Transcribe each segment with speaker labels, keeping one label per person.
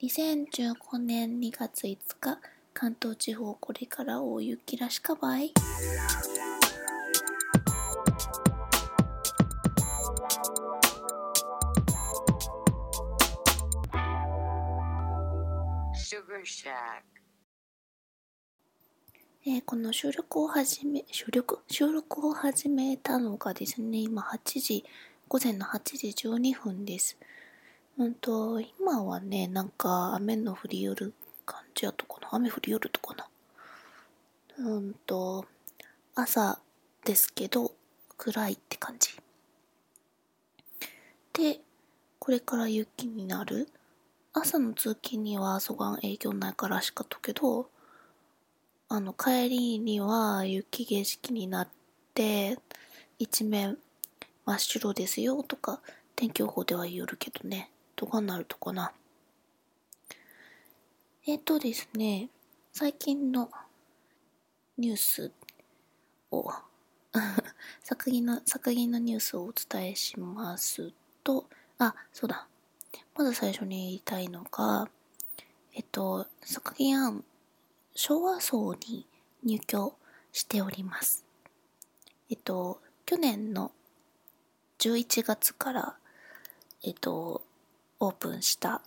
Speaker 1: 2015年2月5日、関東地方これから大雪らしかばい。
Speaker 2: Sugar Shack.
Speaker 1: えーこの収録を始め、収録？収録を始めたのがですね、今8時、午前の8時12分です。うんと、今はね、なんか雨の降り寄る感じやとかな。雨降り寄るとかな。うんと、朝ですけど、暗いって感じ。で、これから雪になる。朝の通勤には蘇我営業ないからしかったけど、あの帰りには雪景色になって一面真っ白ですよとか天気予報では言うるけどねとかなるとかなえっ、とですね最近のニュースを 作品の作品のニュースをお伝えしますとあそうだまず最初に言いたいのがえっと作品案昭和層に入居しております。えっと、去年の11月から、えっと、オープンした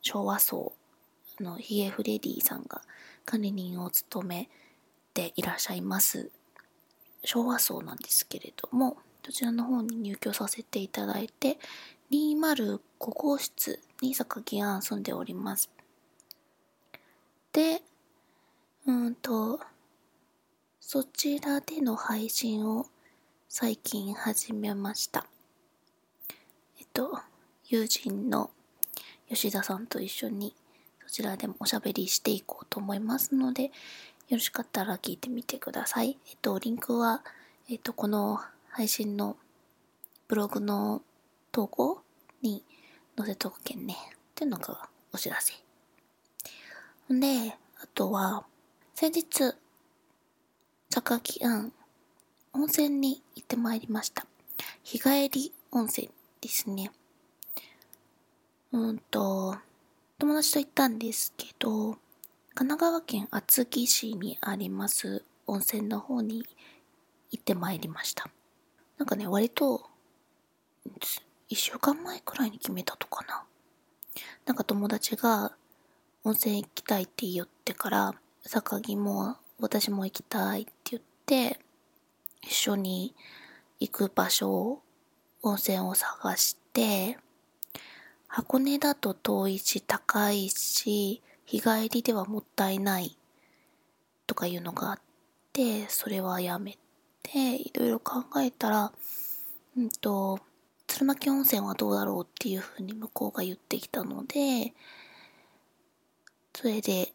Speaker 1: 昭和層のヒゲフレディさんが管理人を務めていらっしゃいます昭和層なんですけれども、どちらの方に入居させていただいて、205号室に榊庵住んでおります。で、うんと、そちらでの配信を最近始めました。えっと、友人の吉田さんと一緒にそちらでもおしゃべりしていこうと思いますので、よろしかったら聞いてみてください。えっと、リンクは、えっと、この配信のブログの投稿に載せとくけんね。っていうのがお知らせ。んで、あとは、先日、榊庵、温泉に行ってまいりました。日帰り温泉ですね。うんと、友達と行ったんですけど、神奈川県厚木市にあります温泉の方に行ってまいりました。なんかね、割と、一週間前くらいに決めたとかな。なんか友達が温泉行きたいって言ってから、榊も私も行きたいって言って、一緒に行く場所を、温泉を探して、箱根だと遠いし高いし、日帰りではもったいないとかいうのがあって、それはやめて、いろいろ考えたら、うんと、鶴巻温泉はどうだろうっていうふうに向こうが言ってきたので、それで、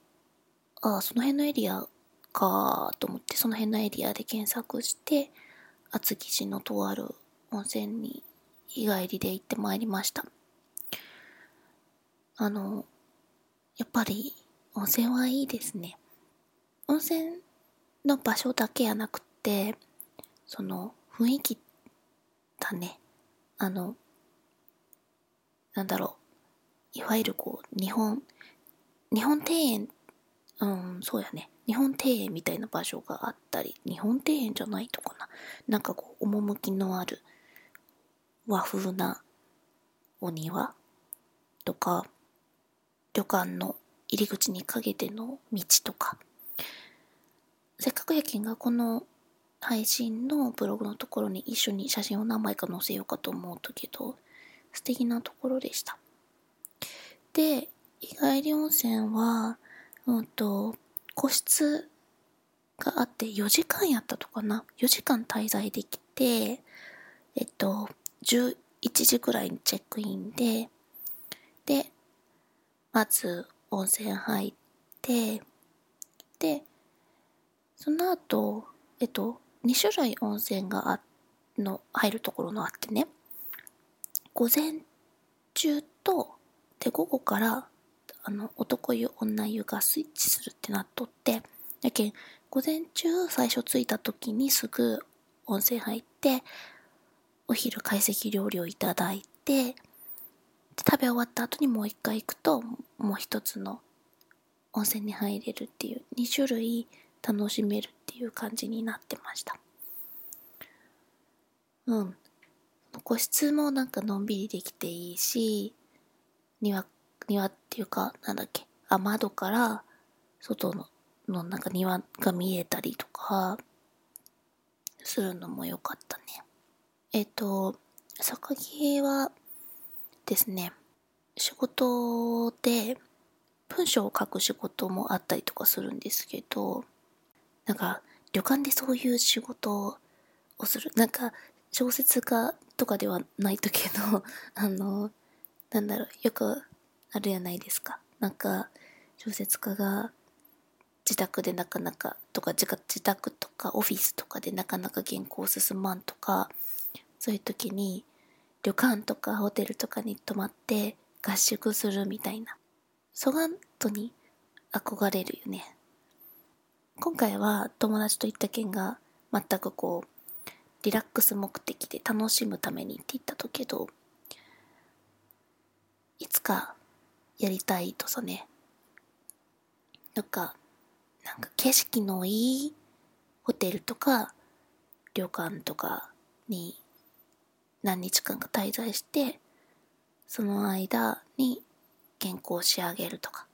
Speaker 1: ああ、その辺のエリアかと思って、その辺のエリアで検索して、厚木市のとある温泉に日帰りで行ってまいりました。あの、やっぱり温泉はいいですね。温泉の場所だけやなくて、その雰囲気だね。あの、なんだろう。いわゆるこう、日本、日本庭園、うん、そうやね。日本庭園みたいな場所があったり、日本庭園じゃないとかな。なんかこう、趣のある和風なお庭とか、旅館の入り口にかけての道とか。せっかくやけんがこの配信のブログのところに一緒に写真を何枚か載せようかと思うとけど、素敵なところでした。で、日帰り温泉は、うんと、個室があって4時間やったとかな。4時間滞在できて、えっと、11時くらいにチェックインで、で、まず温泉入って、で、その後、えっと、2種類温泉があの入るところのあってね、午前中と、で、午後から、あの、男湯、女湯がスイッチするってなっとって、やけん、午前中最初着いた時にすぐ温泉入って、お昼懐石料理をいただいて、食べ終わった後にもう一回行くともう一つの温泉に入れるっていう2種類楽しめるっていう感じになってました。うん。個室もなんかのんびりできていいし庭庭っていうかなんだっけあ窓から外ののなんか庭が見えたりとかするのも良かったね。えっ、と榊はですね。仕事で文章を書く仕事もあったりとかするんですけどなんか旅館でそういう仕事をする。なんか小説家とかではないとけど あのなんだろうよくあるやないですか。なんか小説家が自宅でなかなかとか自宅とかオフィスとかでなかなか原稿進まんとかそういう時に旅館とかホテルとかに泊まって合宿するみたいな。ソガントに憧れるよね。今回は友達と行った件が全くこうリラックス目的で楽しむためにって言ったとけどいつかやりたいとさね。なんかなんか景色のいいホテルとか旅館とかに何日間か滞在してその間に原稿を仕上げるとか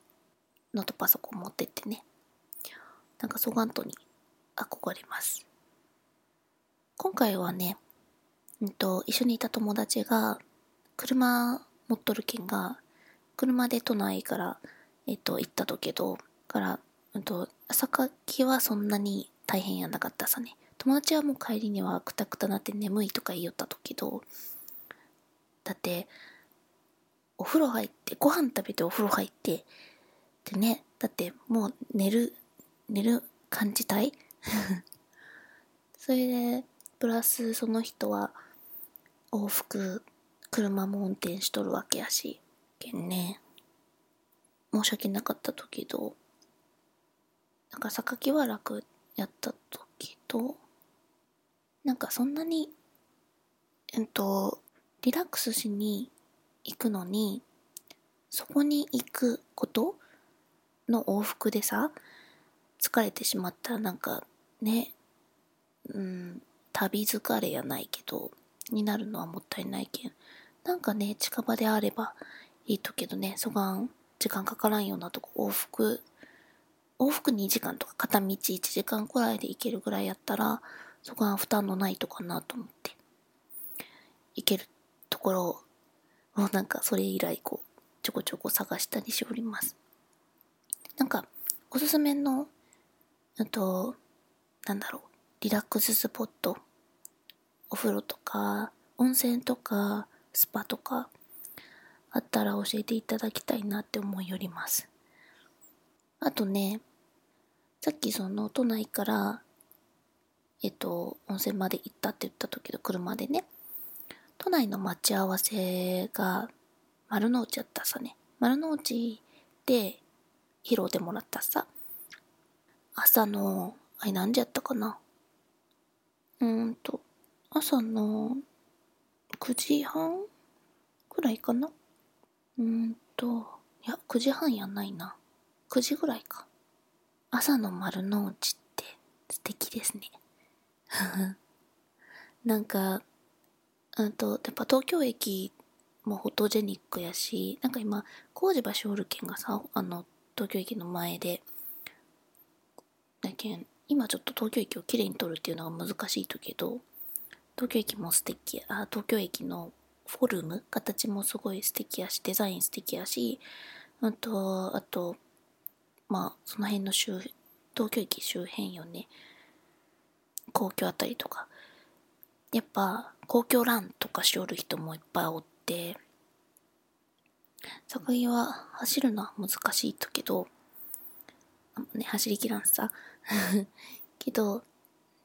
Speaker 1: ノートパソコン持ってってね。なんかソガントに憧れます。今回はね、うんと、一緒にいた友達が車持っとるけんが車で都内からえっと行ったとけどからうんと榊はそんなに大変やなかったさね。友達はもう帰りにはくたくたなって眠いとか言いよったとけどだってお風呂入ってご飯食べてお風呂入ってでねだってもう寝る寝る感じたい？それでプラスその人は往復車も運転しとるわけやしけんね申し訳なかったけどなんか榊は楽やった時となんかそんなにえっとリラックスしに行くのにそこに行くことの往復でさ疲れてしまったらなんかねうん旅疲れやないけどになるのはもったいないけん。なんかね近場であればいいとけどねそがん時間かからんようなとこ往復往復2時間とか片道1時間くらいで行けるぐらいやったらそこは負担のないとかなと思って。行けるところもうなんかそれ以来こうちょこちょこ探したりしております。なんかおすすめのあとなんだろう。リラックススポット。お風呂とか温泉とかスパとかあったら教えていただきたいなって思いよります。あとねさっきその都内からえっと温泉まで行ったって言った時の車でね都内の待ち合わせが丸の内やったさね。丸の内で披露でもらったさ。朝の、あれ何時やったかなうーんと、朝の9時半くらいかなうーんと、いや、9時半やないな。9時ぐらいか。朝の丸の内って素敵ですね。なんか、うんと、やっぱ東京駅もフォトジェニックやし、なんか今、工事場所おるけんがさ、あの、東京駅の前で、だけん、今ちょっと東京駅をきれいに撮るっていうのが難しいとけど、東京駅も素敵あ、東京駅のフォルム形もすごい素敵やし、デザイン素敵やし、あと、あと、まあ、その辺の周、東京駅周辺よね。皇居あたりとか。やっぱ、公共ランとかしおる人もいっぱいおって。榊は走るのは難しいとけどね走りきらんさ。けど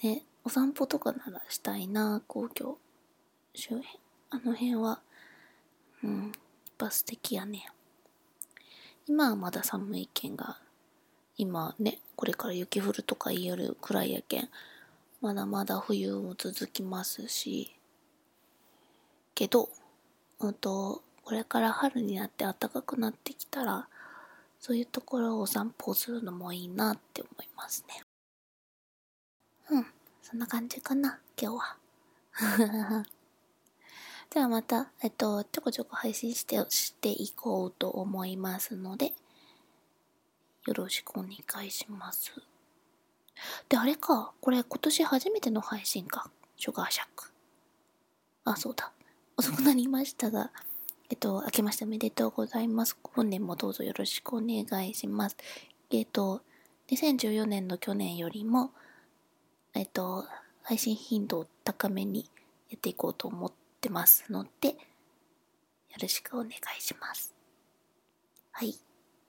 Speaker 1: ねお散歩とかならしたいな公共周辺。あの辺はうんやっぱ素敵やね。今はまだ寒いけんが今ねこれから雪降るとか言えるくらいやけん。まだまだ冬も続きますしけど、うんと、これから春になって暖かくなってきたら、そういうところをお散歩するのもいいなって思いますね。うん、そんな感じかな、今日は。じゃあまた、えっと、ちょこちょこ配信して、していこうと思いますので、よろしくお願いします。で、あれか、これ今年初めての配信か。シュガーシャック。あ、そうだ。遅くなりましたが、えっと、明けましておめでとうございます。本年もどうぞよろしくお願いします。えっと、2014年の去年よりも、えっと、配信頻度を高めにやっていこうと思ってますので、よろしくお願いします。はい。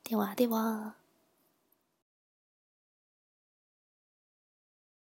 Speaker 1: ではでは。